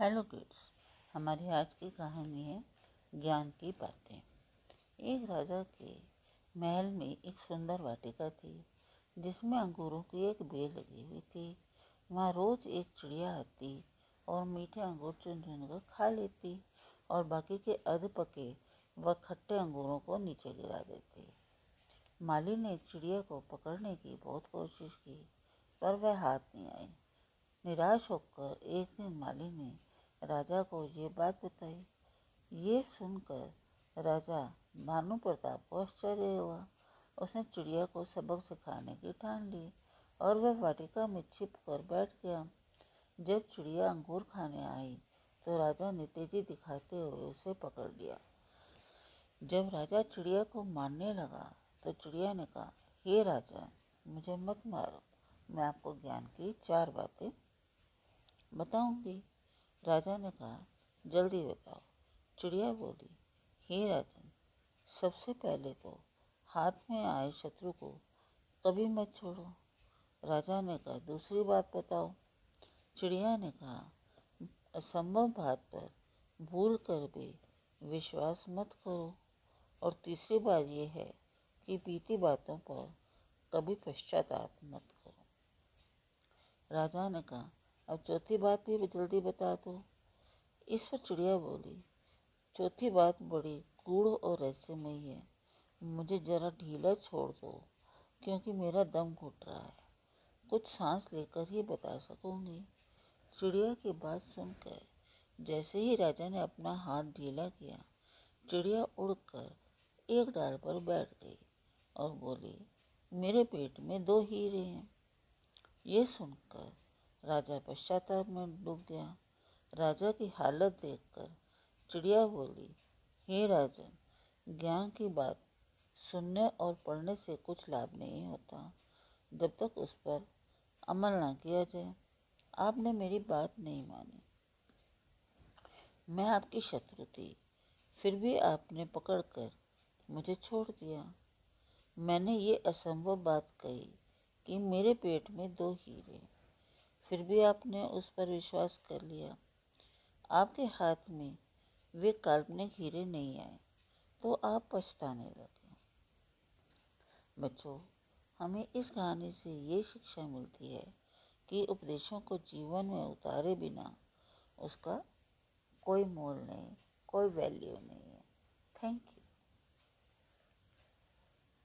Hello kids हमारी आज की कहानी है ज्ञान की बातें। एक राजा के महल में एक सुंदर वाटिका थी, जिसमें अंगूरों की एक बेल लगी हुई थी। वहाँ रोज एक चिड़िया आती और मीठे अंगूर चुन चुन कर खा लेती और बाकी के अध पके व खट्टे अंगूरों को नीचे गिरा देती। माली ने चिड़िया को पकड़ने की बहुत कोशिश की, पर वह हाथ नहीं आई। निराश होकर एक दिन माली ने राजा को ये बात बताई। ये सुनकर राजा भानु प्रताप को आश्चर्य हुआ। उसने चिड़िया को सबक सिखाने की ठान ली और वह वाटिका में छिप कर बैठ गया। जब चिड़िया अंगूर खाने आई तो राजा ने तेज़ी दिखाते हुए उसे पकड़ लिया। जब राजा चिड़िया को मारने लगा तो चिड़िया ने कहा, हे राजा, मुझे मत मारो। मैं आपको ज्ञान की चार बातें बताऊँगी। राजा ने कहा, जल्दी बताओ। चिड़िया बोली, हे राजन, सबसे पहले तो हाथ में आए शत्रु को कभी मत छोड़ो। राजा ने कहा, दूसरी बात बताओ। चिड़िया ने कहा, असंभव बात पर भूल कर भी विश्वास मत करो। और तीसरी बात यह है कि बीती बातों पर कभी पश्चाताप मत करो। राजा ने कहा अब चौथी बात भी जल्दी बता दो इस पर चिड़िया बोली, चौथी बात बड़ी गूढ़ और रहस्यमयी है। मुझे जरा ढीला छोड़ दो, क्योंकि मेरा दम घुट रहा है। कुछ सांस लेकर ही बता सकूँगी। चिड़िया की बात सुनकर जैसे ही राजा ने अपना हाथ ढीला किया, चिड़िया उड़कर एक डाल पर बैठ गई और बोली, मेरे पेट में दो हीरे हैं। ये सुनकर राजा पश्चाताप में डूब गया। राजा की हालत देखकर चिड़िया बोली, हे राजन, ज्ञान की बात सुनने और पढ़ने से कुछ लाभ नहीं होता। जब तक उस पर अमल ना किया जाए। आपने मेरी बात नहीं मानी। मैं आपकी शत्रु थी। फिर भी आपने पकड़कर मुझे छोड़ दिया। मैंने ये असंभव बात कही कि मेरे पेट में दो हीरे फिर भी आपने उस पर विश्वास कर लिया। आपके हाथ में वे काल्पनिक हीरे नहीं आए तो आप पछताने लगे। बच्चों, हमें इस कहानी से ये शिक्षा मिलती है कि उपदेशों को जीवन में उतारे बिना उसका कोई मोल नहीं, कोई वैल्यू नहीं है। Thank you